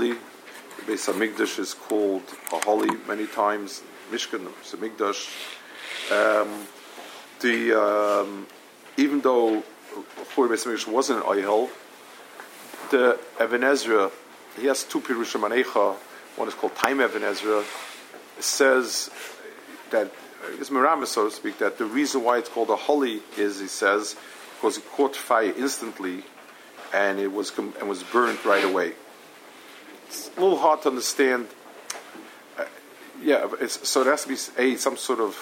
holy. The Beis Hamikdash is called a holy many times. Mishkan, Beis Hamikdash. Um, the um, even though Chur Beis Hamikdash wasn't an oihel, the Even Ezra he has two pirushim anecha. One is called Time Even Ezra. Says that it's Miramis, so to speak, that the reason why it's called a holy is, he says, because it caught fire instantly, and it was com- and was burnt right away. It's a little hard to understand. Uh, yeah, so there has to be a some sort of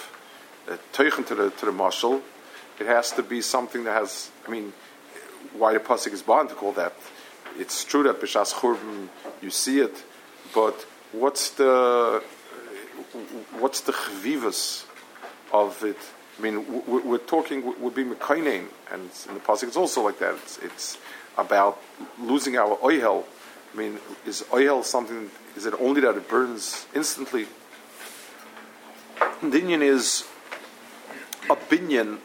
teichen to the to the marshal. It has to be something that has. I mean, why the pasuk is bound to call that? It's true that b'shas churban you see it, but what's the what's the chvivus of it? I mean, we're talking, we're being mekainen, and in the pasuk it's also like that. It's, it's about losing our oil. I mean, is oil something? Is it only that it burns instantly? Dinyan is a binyan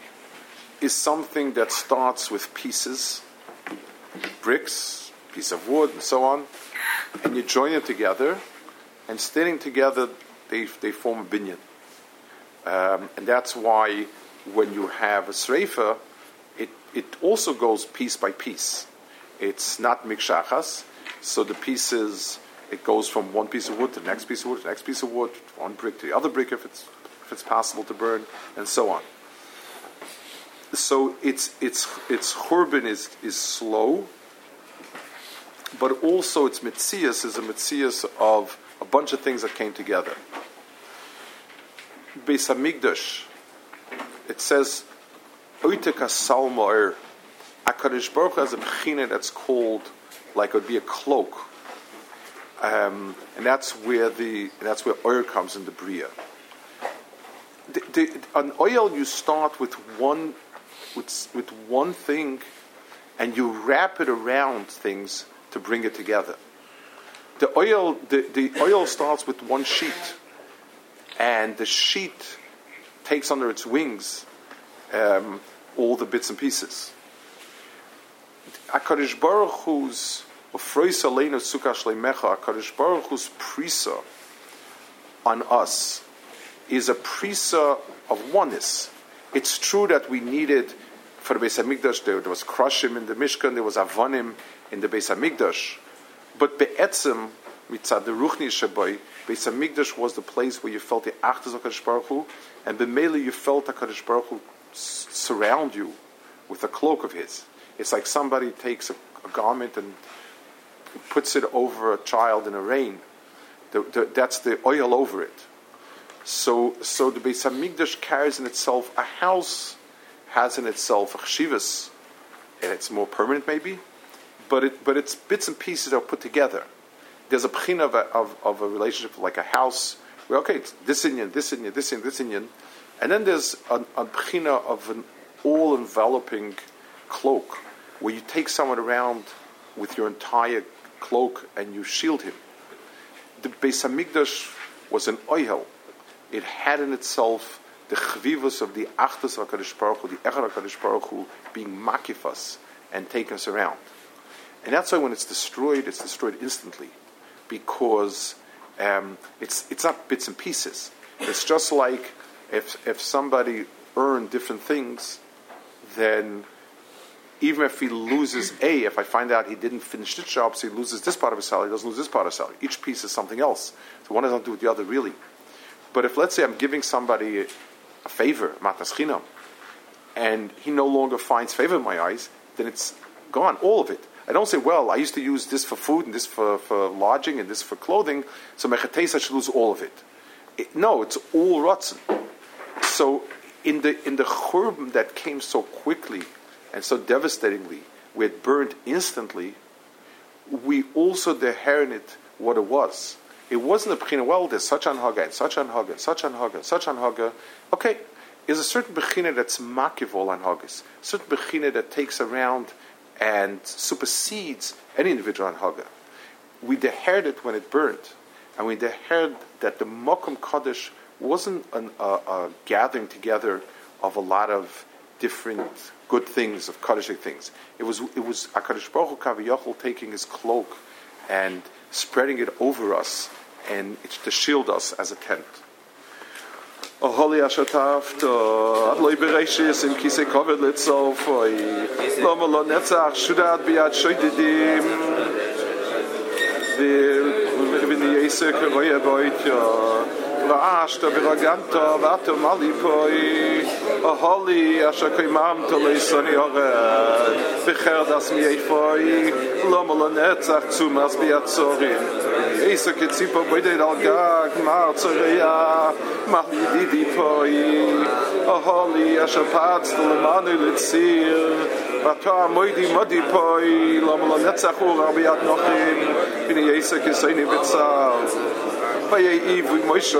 is something that starts with pieces, bricks, piece of wood, and so on, and you join them together, and standing together, they, they form a binyan. Um, and that's why when you have a sreifa, it, it also goes piece by piece. It's not mikshachas, so the pieces, it goes from one piece of wood to the next piece of wood to the next piece of wood, one brick to the other brick if it's, if it's possible to burn, and so on. So it's, it's, it's churban is, is slow, but also its mitzias is a mitzias of a bunch of things that came together. Beis Hamikdash, it says, Oiteka Salmoir, Akadish Baruch has a that's called, like it would be a cloak. Um, and that's where the that's where oil comes in the bria. The, the, an oil you start with one with, with one thing, and you wrap it around things to bring it together. The oil the, the oil starts with one sheet and the sheet takes under its wings um, all the bits and pieces. Hakadosh Baruch Hu's Afrois Aleinu Sukkah Shleimecha, Hakadosh Baruch Hu's prisa on us is a prisa of oneness. It's true that we needed for the Beis Hamikdash there, there was Krushim in the Mishkan, there was Avonim in the Beis Hamikdash, but Be'etzim mitzad the ruchni shaboy, Beis Hamikdash was the place where you felt the Achdus Hakadosh Baruch Hu, and b'meili you felt Hakadosh Baruch Hu surround you with a cloak of His. It's like somebody takes a, a garment and puts it over a child in a rain. The, the, that's the oil over it. So, so the Beis Hamikdash carries in itself a house has in itself a chshivas, and it's more permanent maybe, but it, but it's bits and pieces that are put together there's a pchina of a, of, of a relationship like a house where okay, it's this binyan, this binyan, this binyan, this binyan, and then there's a, a pchina of an all-enveloping cloak where you take someone around with your entire cloak and you shield him. The Beis Hamikdash was an oihel. It had in itself the chvivus of the achdus HaKadosh Baruch Hu, the Echad HaKadosh Baruch Hu, being makifas and taking us around. And that's why when it's destroyed, it's destroyed instantly because um, it's it's not bits and pieces. It's just like if if somebody earned different things, then even if he loses A, if I find out he didn't finish this job, so he loses this part of his salary, he doesn't lose this part of his salary. Each piece is something else. So one doesn't do with the other, really. But if, let's say, I'm giving somebody a favor, matas chinam, and he no longer finds favor in my eyes, then it's gone, all of it. I don't say, well, I used to use this for food and this for, for lodging and this for clothing, so mechates I should lose all of it. it no, it's all rotten. So in the in the churban that came so quickly and so devastatingly, we had burned instantly, we also inherited what it was. It wasn't a bechina, well, there's such anhaga and such anhaga and such anhaga and such an anhaga. Okay, there's a certain bechina that's makiv all anhagas, certain bechina that takes around and supersedes any individual Haga. We it when it burned, and we dehered that the Mokum Kaddish wasn't an, a, a, gathering together of a lot of different good things, of Kaddish things. It was it was Akadosh Baruch Hu taking his cloak and spreading it over us and it's to shield us as a tent. O holy ashataft, uh, ad loy bereshis in kise kovet litzof, loma lo netzach shudat biad shoydidim, v'vin yese keroye boit, ואַשט ביז גאַנט וואַרט פוי א אשר אַז איך קיי מאַם צו לייסן יאָר פֿיכער דאס מי איך פוי למל נэт זאַך צו מאַס ביער צו רעדן איך זאָג קיצ פֿאַר ביד אין אַ גאַג מאַר צו רעדן מאַך ווי די די פוי א הולי אַז איך פאַרט צו למאַן אין ציר Aber da moi di modi poi. La mala netsa khur arbiat noch sei